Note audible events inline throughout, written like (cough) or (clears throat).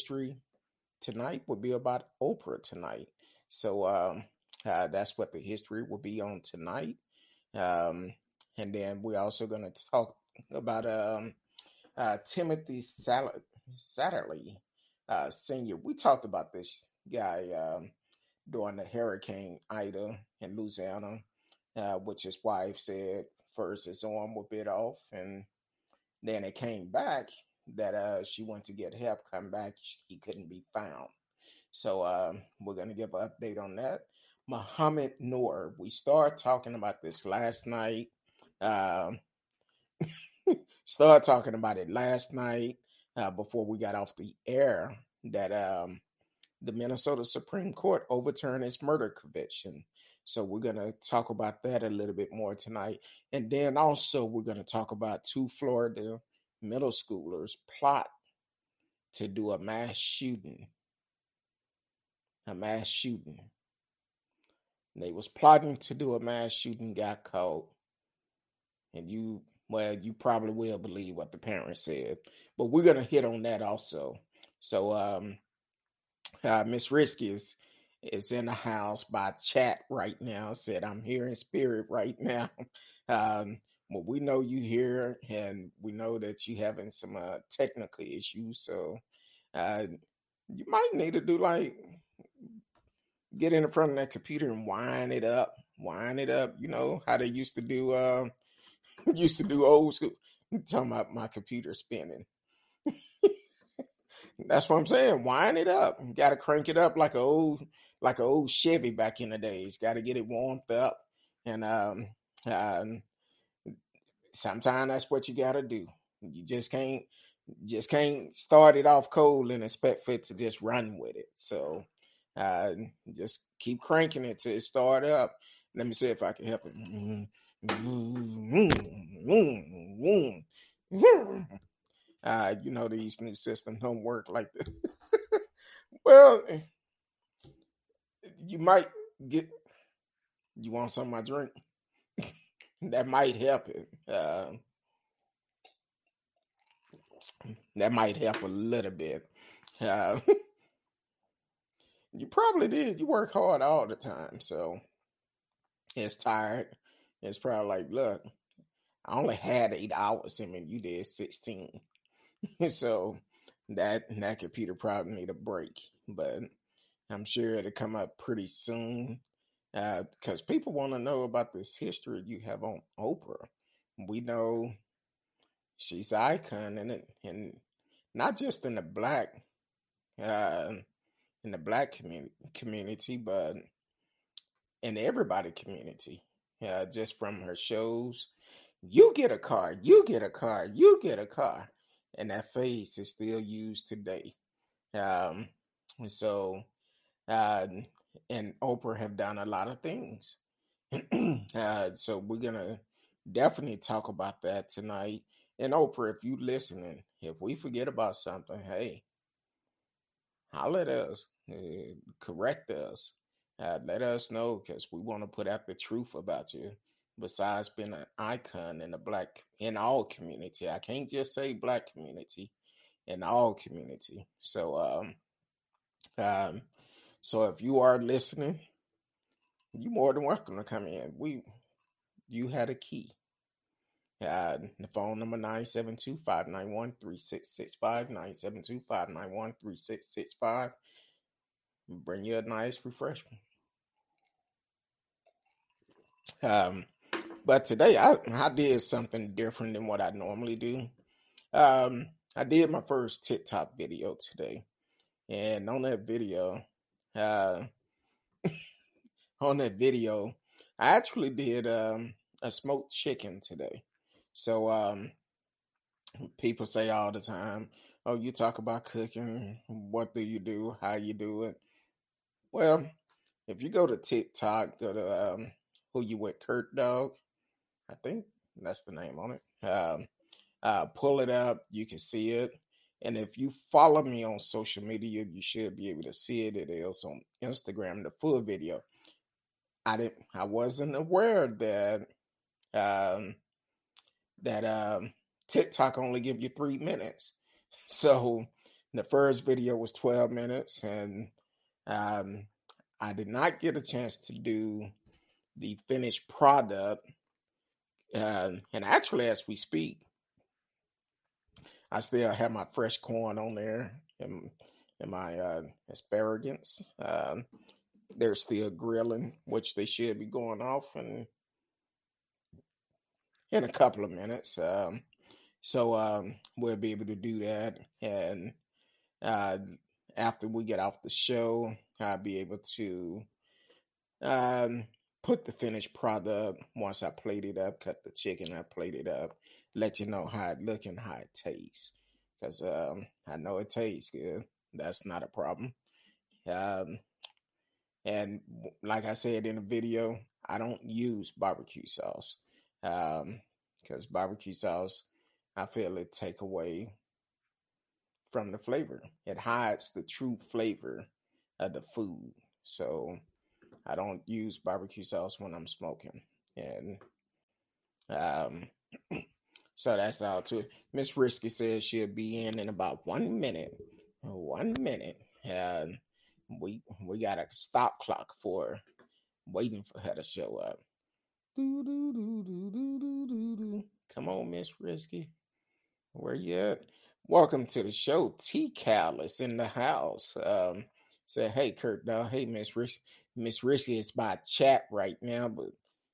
history tonight will be about Oprah tonight. So um, uh, that's what the history will be on tonight. Um, and then we're also going to talk about um, uh, Timothy Sal- Satterlee uh, Sr. We talked about this guy um, during the Hurricane Ida in Louisiana, uh, which his wife said first his arm would bit off, and then it came back that uh, she went to get help, come back, he couldn't be found. So um, we're going to give an update on that. Mohamed Noor, we started talking about this last night. Um, (laughs) started talking about it last night uh, before we got off the air that um, the Minnesota Supreme Court overturned his murder conviction. So we're going to talk about that a little bit more tonight. And then also we're going to talk about two Florida middle schoolers plot to do a mass shooting. A mass shooting. They was plotting to do a mass shooting, got caught. And you, well, you probably will believe what the parents said. But we're gonna hit on that also. So um uh Miss Risky is is in the house by chat right now. Said I'm here in spirit right now. (laughs) Um well, we know you here, and we know that you having some uh, technical issues. So uh, you might need to do like get in front of that computer and wind it up, wind it up. You know how they used to do. Uh, (laughs) used to do old school. I'm talking about my computer spinning. (laughs) That's what I'm saying. Wind it up. Got to crank it up like a old, like a old Chevy back in the days. Got to get it warmed up, and um, um, sometimes that's what you got to do. You just can't, just can't start it off cold and expect for it to just run with it. So, uh, just keep cranking it till it start up. Let me see if I can help it. (laughs) Uh, you know these new systems don't work like this. (laughs) well, you might get. You want some of my drink? That might help it. Uh, that might help a little bit. Uh, you probably did. You work hard all the time, so it's tired. It's probably like, look, I only had eight hours. Mean, you did sixteen, (laughs) so that that computer probably need a break. But I'm sure it'll come up pretty soon because uh, people want to know about this history you have on Oprah. We know she's icon it, and not just in the black, uh, in the black community, community, but in everybody community. Uh, just from her shows, you get a car, you get a car, you get a car, and that face is still used today. Um, and so, uh, and Oprah have done a lot of things. (clears throat) uh, so we're gonna definitely talk about that tonight. And Oprah, if you listening, if we forget about something, hey, holler at us, uh, correct us, uh, let us know because we want to put out the truth about you. Besides being an icon in the black in all community, I can't just say black community, in all community. So, um, um, so if you are listening, you're more than welcome to come in. We, you had a key. Uh, the phone number 972-591-3665, 972-591-3665. Bring you a nice refreshment. Um, but today I, I did something different than what I normally do. Um, I did my first TikTok video today. And on that video, uh, (laughs) on that video, I actually did um, a smoked chicken today. So um, people say all the time, "Oh, you talk about cooking. What do you do? How you do it?" Well, if you go to TikTok, go to um, who you with, Kurt Dog. I think that's the name on it. Um, uh, pull it up. You can see it. And if you follow me on social media, you should be able to see it. It is on Instagram, the full video. I didn't I wasn't aware that um that um TikTok only give you three minutes. (laughs) So the first video was 12 minutes, and um, I did not get a chance to do the finished product. Uh, and actually, as we speak, I still have my fresh corn on there and, and my uh, asparagus. Um, they're still grilling, which they should be going off in in a couple of minutes. Um, so um, we'll be able to do that, and uh, after we get off the show, I'll be able to um, put the finished product once I plate it up, cut the chicken, I plate it up, let you know how it look and how it tastes. Because um, I know it tastes good. That's not a problem. Um, and like I said in the video, I don't use barbecue sauce. Um, because barbecue sauce, I feel it take away from the flavor. It hides the true flavor of the food. So I don't use barbecue sauce when I'm smoking. And um (clears throat) so that's all too. Miss Risky says she'll be in in about one minute. One minute. And we we got a stop clock for waiting for her to show up. Come on, Miss Risky. Where you at? Welcome to the show. T Cal is in the house. Um, said, hey, Kurt, now, hey, Miss Rich, Miss Risky is by chat right now, but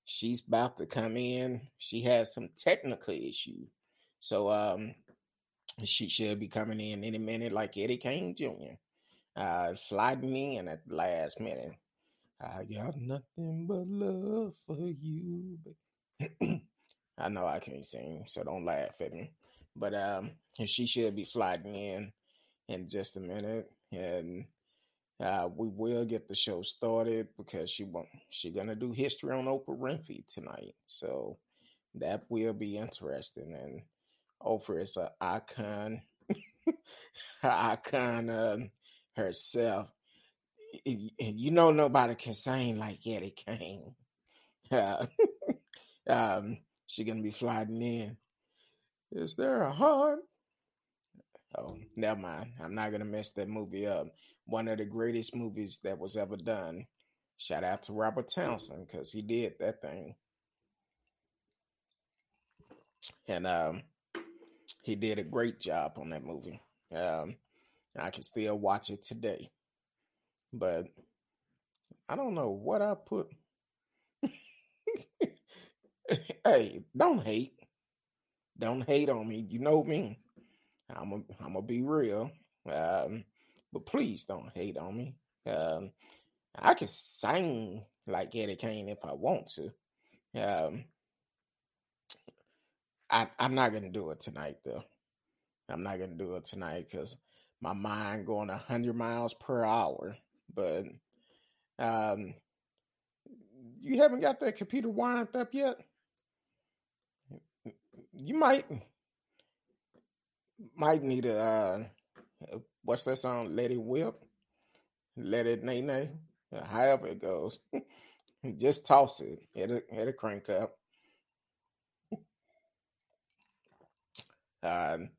she's about to come in. She has some technical issue, so um, she should be coming in any minute, like Eddie Kane Jr. Uh, sliding in at the last minute. I got nothing but love for you. (clears throat) I know I can't sing, so don't laugh at me. But um, she should be sliding in in just a minute, and uh, we will get the show started because she won't. She gonna do history on Oprah Winfrey tonight, so that will be interesting. And Oprah is an icon, (laughs) icon uh, herself. You know, nobody can sing like Eddie Kane. (laughs) Uh, (laughs) um, she gonna be flying in. Is there a heart? Oh, never mind. I'm not gonna mess that movie up. One of the greatest movies that was ever done. Shout out to Robert Townsend because he did that thing, and um, he did a great job on that movie. Um, I can still watch it today, but I don't know what I put. (laughs) hey, don't hate. Don't hate on me. You know me. I'm a, I'm gonna be real. Um, but please don't hate on me. Um, I can sing like Eddie Kane if I want to. Um, I, I'm not gonna do it tonight though. I'm not gonna do it tonight because my mind going a hundred miles per hour. But um, you haven't got that computer wired up yet. You might might need a uh, what's that song? Let it whip, let it nae nae. However it goes, (laughs) just toss it. It'll it'll crank up. Um,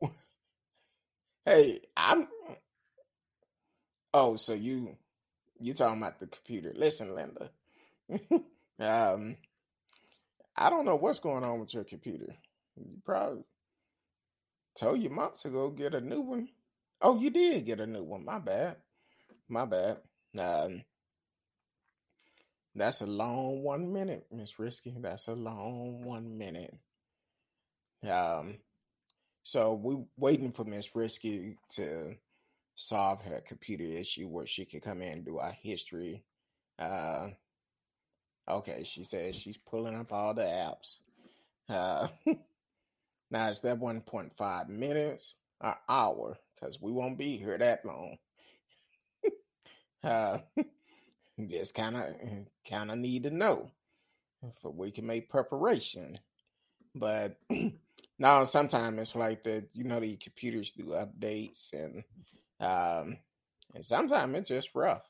(laughs) hey, I'm. Oh, so you you talking about the computer? Listen, Linda. (laughs) um, I don't know what's going on with your computer. You probably told you months ago get a new one. Oh, you did get a new one. My bad. My bad. Um, that's a long one minute, Miss Risky. That's a long one minute. Um, so we're waiting for Miss Risky to solve her computer issue where she could come in and do our history. Uh, okay, she says she's pulling up all the apps. Uh, (laughs) now is that 1.5 minutes or hour? Because we won't be here that long. (laughs) uh, (laughs) just kind of kind of need to know so we can make preparation. But (clears throat) now sometimes it's like that. You know, the computers do updates and um, and sometimes it's just rough.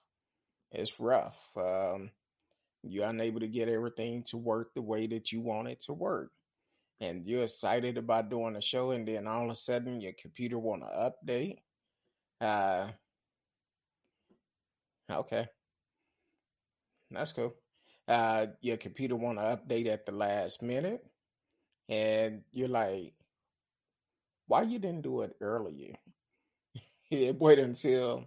It's rough. Um, you're unable to get everything to work the way that you want it to work. and you're excited about doing a show, and then all of a sudden your computer want to update. Uh, okay, that's cool. Uh, your computer want to update at the last minute, and you're like, why you didn't do it earlier? it (laughs) wait until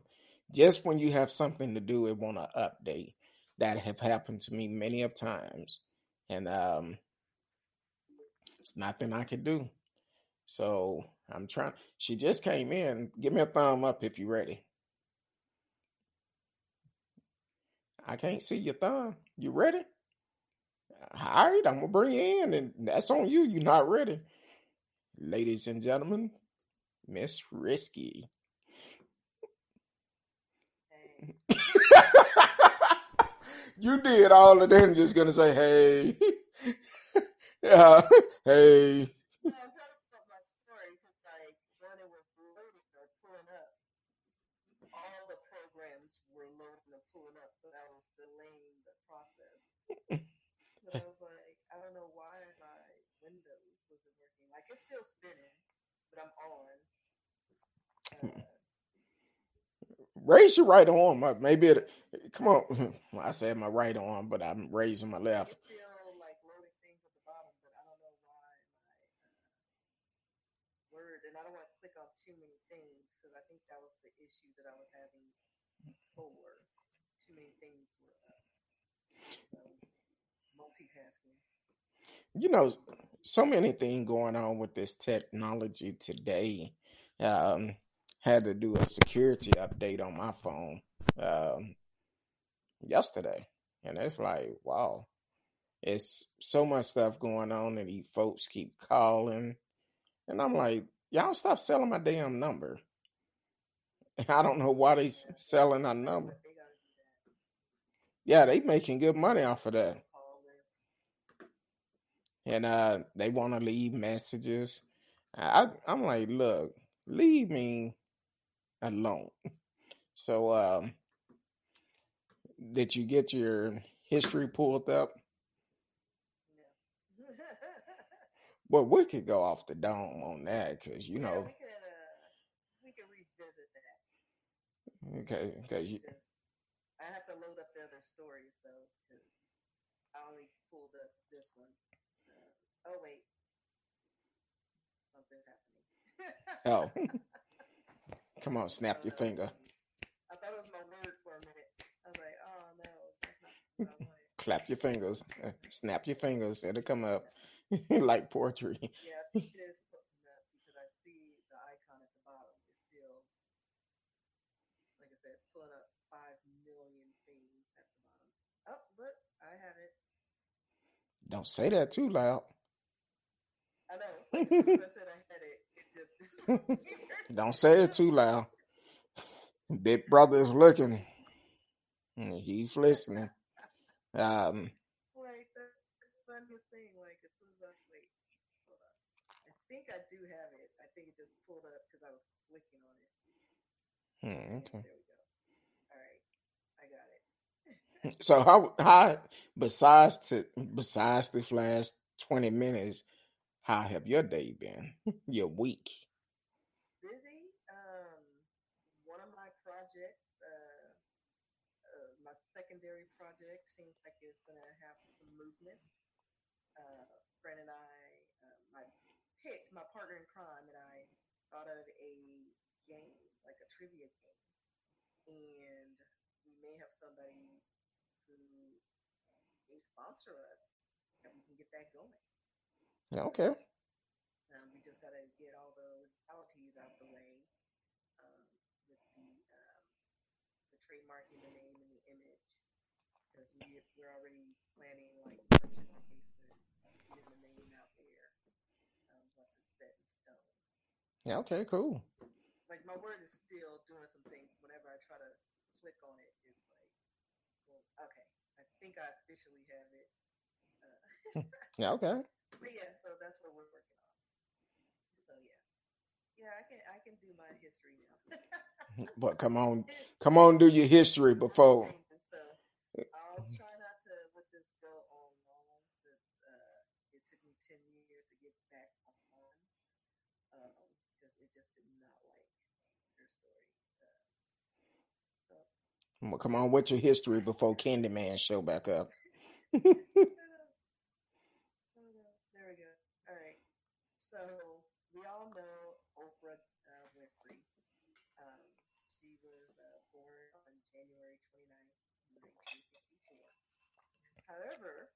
just when you have something to do, it want to update. That have happened to me many of times, and um, it's nothing I can do. So I'm trying. She just came in. Give me a thumb up if you're ready. I can't see your thumb. You ready? All right, I'm gonna bring you in, and that's on you. You're not ready, ladies and gentlemen. Miss Risky. You did all of that. Just gonna say, hey, (laughs) yeah, (laughs) hey. No, I'm trying to put my story because, like, when it was loading or pulling up, all the programs were loading and pulling up, so that was delaying the process. So I was like, I don't know why my Windows wasn't working. Like, it's still spinning, but I'm on. Uh, Raise your right arm up. Maybe it. Come on. (laughs) Well, I said my right arm, but I'm raising my left. it's still like loading things at the bottom, but I don't know why my word, and I don't want to click on too many things because I think that was the issue that I was having before. Too many things were up. So multitasking. You know, so many things going on with this technology today. Um, had to do a security update on my phone um, yesterday, and it's like, wow, it's so much stuff going on, and these folks keep calling, and I'm like, y'all stop selling my damn number. (laughs) I don't know why they selling our number. Yeah, they making good money off of that. And uh they want to leave messages. I I'm like, look, leave me alone. So um did you get your history pulled up? Yeah. (laughs) Well, we could go off the dome on that because you yeah, know, we could uh we could revisit that. okay, because you, Just I have to load up the other stories though, because I only pulled up this one. Uh, oh wait, something's happening. oh, (laughs) come on, snap your finger, I thought it was my word for a minute. I was like, oh no, that's not what I wanted. clap your fingers, (laughs) uh, snap your fingers. It'll come up (laughs) like poetry. Yeah, I think it is putting up because I see the icon at the bottom. It's still, like I said, pulling up five million things at the bottom. Oh, look, I have it. Don't say that too loud. I know. Like as soon as I said I had it, it just. (laughs) Don't say it too loud. Big brother is looking. He's listening. Um, Like that's the thing. Like as soon as I wait, hold on. I think I do have it. I think it just pulled up because I was clicking on it. hmm, okay. there we go. All right, I got it. (laughs) So how how besides to besides this last twenty minutes, how have your day been? (laughs) Your week? Busy. Um, one of my projects, uh, uh, my secondary project, seems like it's gonna have some movement. Uh, friend and I, uh, my pick, my partner in crime, and I thought of a game, like a trivia game, and we may have somebody who may sponsor us, and we can get that going. Okay. Um, we just got to get all the legalities out the way um, with the um, the trademarking, the name, and the image, because we we're already planning like merchandise and getting the name out there um, once it's set in stone. Yeah, okay, cool. Like my word is still doing some things. Whenever I try to click on it, it's like, well, okay, I think I officially have it. Uh, (laughs) (laughs) Yeah, okay. but yeah, so that's what we're working on. So yeah, yeah, I can I can do my history now. (laughs) But come on, come on, do your history before. Changes, so I'll try not to let this go on long. Since uh, it took me ten years to get not like her story. Uh, so Well, come on, what's your history before Candyman show back up? (laughs) There we go. All right. So we all know Oprah uh, Winfrey. Um, she was uh, born on January 29th, 1954. However,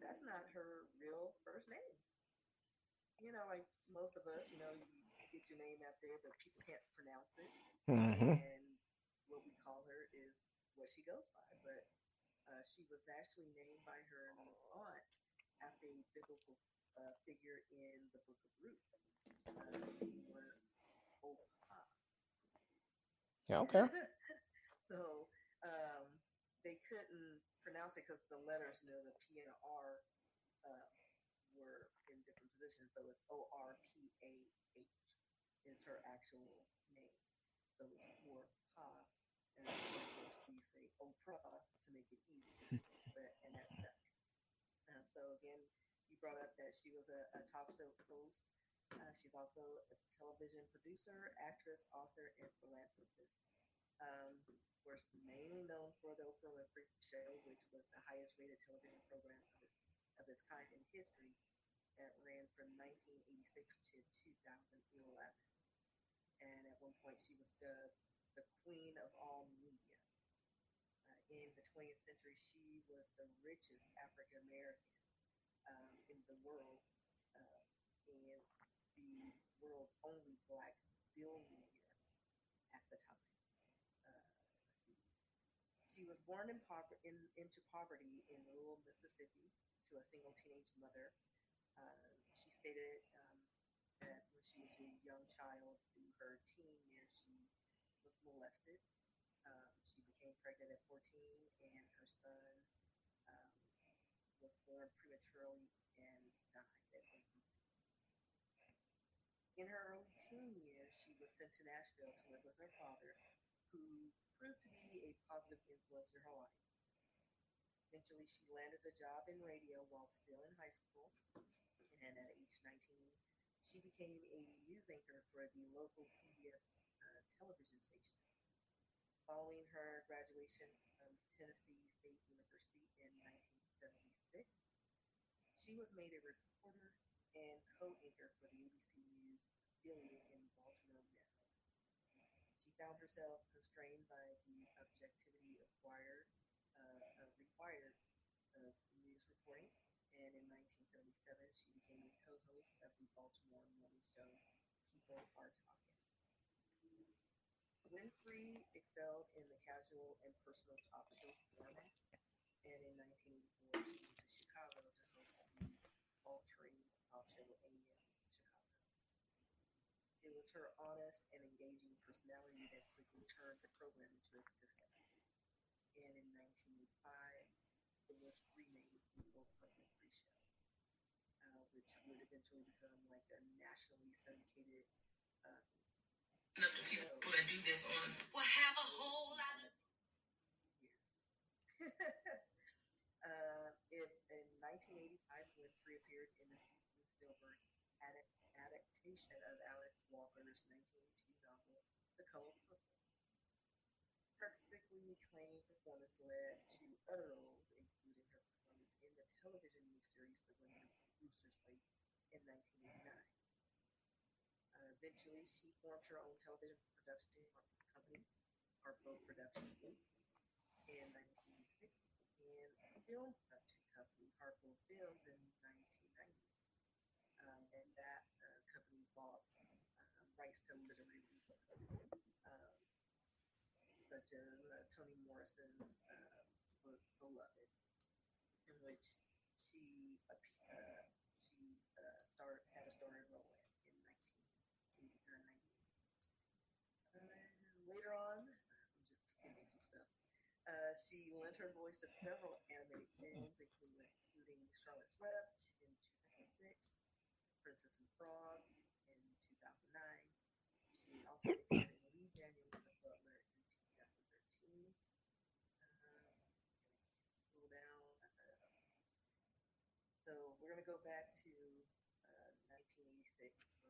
that's not her real first name. You know, like most of us, you know, you get your name out there, but people can't pronounce it. hmm And what we call her is what she goes by. But uh, she was actually named by her aunt after a biblical uh, figure in the book of Ruth. Uh, he was Opa. Yeah, okay. (laughs) so um, they couldn't pronounce it because the letters, you know, the P and R uh, were in different positions. So it's O R P A H is her actual name. So it's Orpah. And then, of course, we say Oprah to make it easy. (laughs) But, and that's stuck. Uh, so again, you brought up that she was a, a talk show host. Uh, she's also a television producer, actress, author, and philanthropist. Um, of course, mainly known for the Oprah Winfrey Show, which was the highest rated television program of its, of its kind in history that ran from 1986 to 2011. And at one point, she was dubbed the queen of all media. In the 20th century, she was the richest African American um, in the world uh, and the world's only black billionaire at the time. Uh. She was born in pover- in, into poverty in rural Mississippi to a single teenage mother. Uh, she stated um, that when she was a young child, through her teen years, she was molested. Um, pregnant at 14, and her son um, was born prematurely and died at infancy. In her early teen years, she was sent to Nashville to live with her father, who proved to be a positive influence in her life. Eventually, she landed a job in radio while still in high school, and at age 19, she became a news anchor for the local CBS uh, television station. Following her graduation from Tennessee State University in 1976, she was made a reporter and co-anchor for the ABC News affiliate in Baltimore, Maryland. She found herself constrained by the objectivity acquired, uh, uh, required of news reporting, and in 1977 she became a co-host of the Baltimore morning show People Are Talking. Winfrey excelled in the casual and personal talk show format, and in 1984 she moved to Chicago to host the altering talk show AM Chicago. It was her honest and engaging personality that quickly turned the program into a success. And in 1985, it was renamed the Oprah Winfrey Show, uh, which would eventually become like a nationally syndicated uh, enough to show people that do this on will have a whole lot of (laughs) uh, in, in 1985, Winfrey appeared in the Steven Spielberg adapt- adaptation of Alice Walker's 1982 novel, The Color Purple. Her critically acclaimed performance led to other roles, including her performance in the television miniseries The Winter Rooster's Place in 1989. Uh, eventually, she formed her own television production company, Harpo Production Inc. in 1986 and film production company Harpo Films in 1990. Um, and that uh, company bought um, rights to literary replicas, um, such as uh, Toni Morrison's uh, book Beloved, in which she appe- uh, starred had a starring role in in 1998. Uh, later on, I'm just skipping some stuff. Uh, voice to several animated films, including, Charlotte's Web in 2006, Princess and Frog in 2009. She also Lee Daniels The Butler in 2013. Um, scroll down. Uh, so we're going to go back to uh, 1986,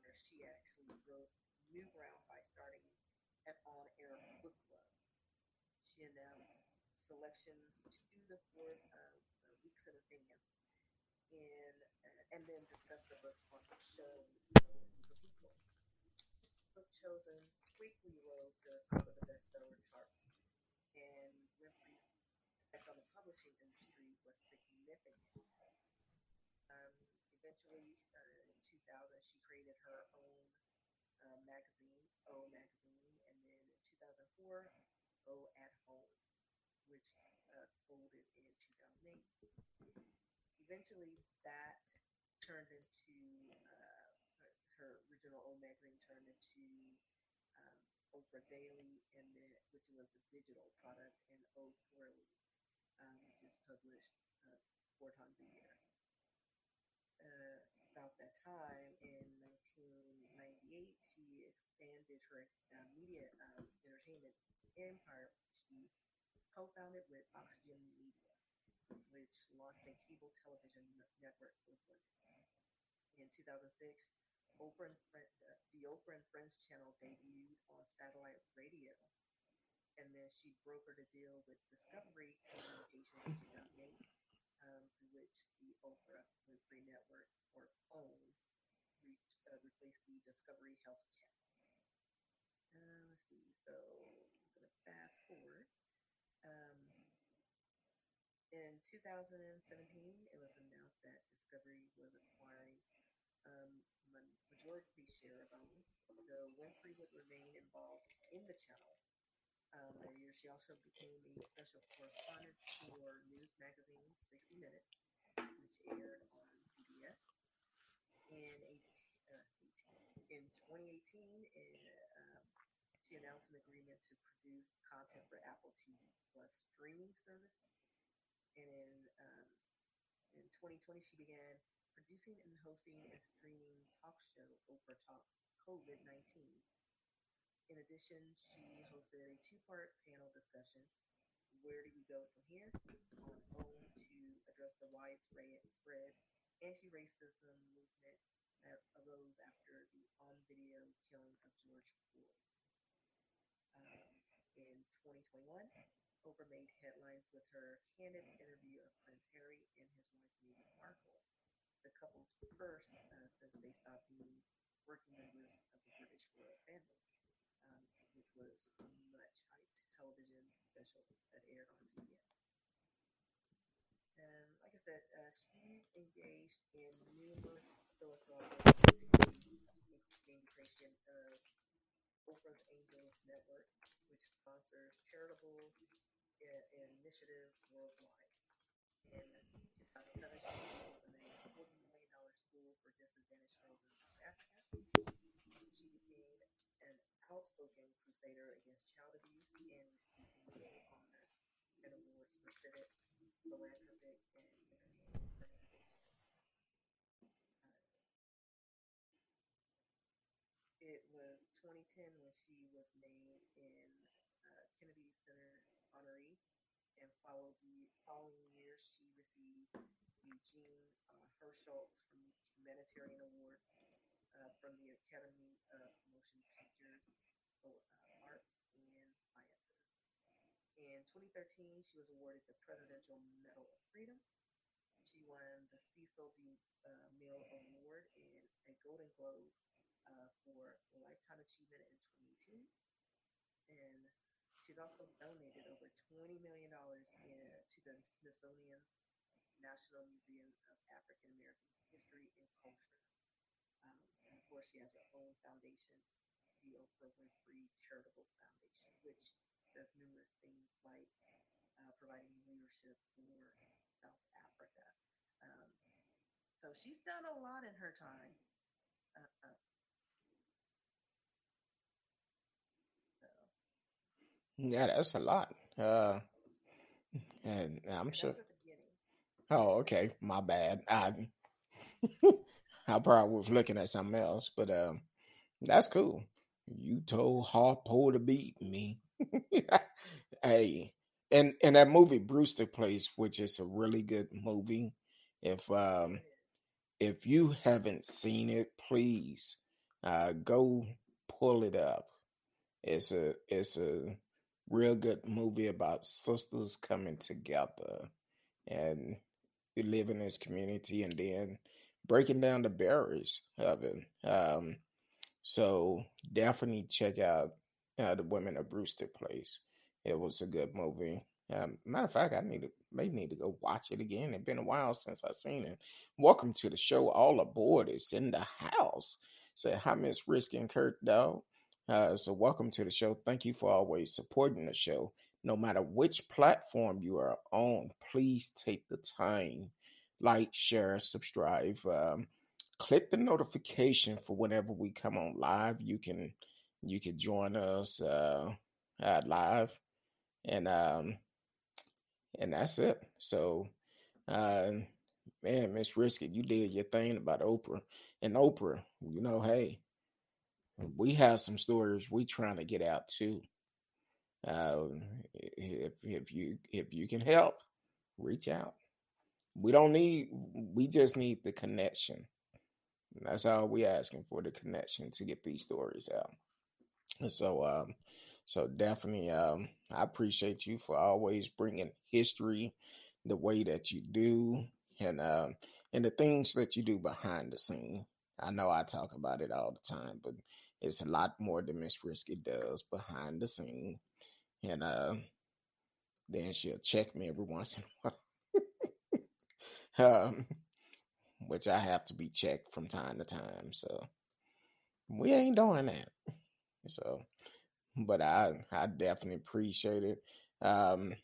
where she actually wrote new ground by starting an on-air book club. She announced selections to four uh, uh, weeks in advance, and uh, and then discussed the books on the show. Book chosen rose to the top of the bestseller charts, and Winfrey's effect on the publishing industry was significant. Um, eventually, uh, in 2000, she created her own uh, magazine, O Magazine, and then in 2004, O at Home, which uh, folded in 2008. Eventually, that turned into uh, her, her original O Magazine turned into um, Oprah Daily, and then which was a digital product, and O Quarterly, um, which is published uh, four times a year. Uh, about that time in 1998, she expanded her uh, media um, entertainment empire. She co-founded with Oxygen Media, which launched a cable television network. In 2006, Oprah Friend, the Oprah and Friends channel debuted on satellite radio, and then she brokered a deal with Discovery Communications in 2008, um, through which the Oprah Winfrey Network, or OWN, re- uh, replaced the Discovery Health channel. Uh, let's see. So I'm gonna fast forward. In 2017, it was announced that Discovery was acquiring um, majority share of OWN. Though Winfrey would remain involved in the channel. Um, that year, she also became a special correspondent for news magazine 60 Minutes, which aired on CBS. In, eight, uh, 18, in 2018, uh, um, she announced an agreement to produce content for Apple TV Plus streaming service. And in um, in 2020, she began producing and hosting a streaming talk show, Oprah Talks COVID 19. In addition, she hosted a two part panel discussion Where Do We Go From Here? on to address the widespread spread anti racism movement that arose after the on video killing of George Floyd. Um, in 2021, Oprah made headlines with her candid interview of Prince Harry and his wife Meghan Markle, the couple's first uh, since they stopped being working members of the British royal family, um, which was a much hyped television special that aired on CBS. And like I said, uh, she engaged in numerous philanthropic activities, including the creation of Oprah's Angels Network, which sponsors charitable initiatives worldwide. In 2007, she opened a $40 million school for disadvantaged girls in South Africa. She became an outspoken crusader against child abuse and received many honors and awards for civic, philanthropic, and. Uh, it was 2010 when she was named in uh, Kennedy Center honoree, and followed the following year she received the Jean uh, Hersholt Humanitarian Award uh, from the Academy of Motion Pictures, uh, Arts, and Sciences. In 2013, she was awarded the Presidential Medal of Freedom. She won the Cecil D. Uh, Mill Award and a Golden Globe uh, for Lifetime Achievement in 2018. And she's also donated over $20 million in, to the Smithsonian National Museum of African American History and Culture. Um, and of course, she has her own foundation, the Oprah Winfrey Charitable Foundation, which does numerous things like uh, providing leadership for South Africa. Um, so she's done a lot in her time. Uh, uh, so, Yeah, that's a lot. Uh, and I'm sure. Oh, okay. My bad. I (laughs) I probably was looking at something else, but um, that's cool. You told Harpo to beat me. (laughs) hey, and and that movie Brewster Place, which is a really good movie. If um if you haven't seen it, please uh go pull it up. It's a it's a real good movie about sisters coming together and living in this community and then breaking down the barriers of it. Um, so definitely check out uh, the Women of Brewster Place. It was a good movie. Um, matter of fact, I need to may need to go watch it again. It's been a while since I've seen it. Welcome to the show. All aboard is in the house. Say hi, Miss Risky and Kurt Dog. Uh, so welcome to the show. Thank you for always supporting the show. No matter which platform you are on, please take the time, like, share, subscribe, um, click the notification for whenever we come on live. You can you can join us uh, uh live, and um, and that's it. So, uh, man, Miss Risky, you did your thing about Oprah, and Oprah, you know, hey, we have some stories we trying to get out too. Uh, if if you if you can help, reach out. We don't need. We just need the connection. That's all we asking for the connection to get these stories out. And so, um, so definitely, um, I appreciate you for always bringing history the way that you do, and um, and the things that you do behind the scene. I know I talk about it all the time, but it's a lot more than Miss Risky does behind the scene. And uh, then she'll check me every once in a while. (laughs) um, which I have to be checked from time to time. So we ain't doing that. So, but I I definitely appreciate it. Um,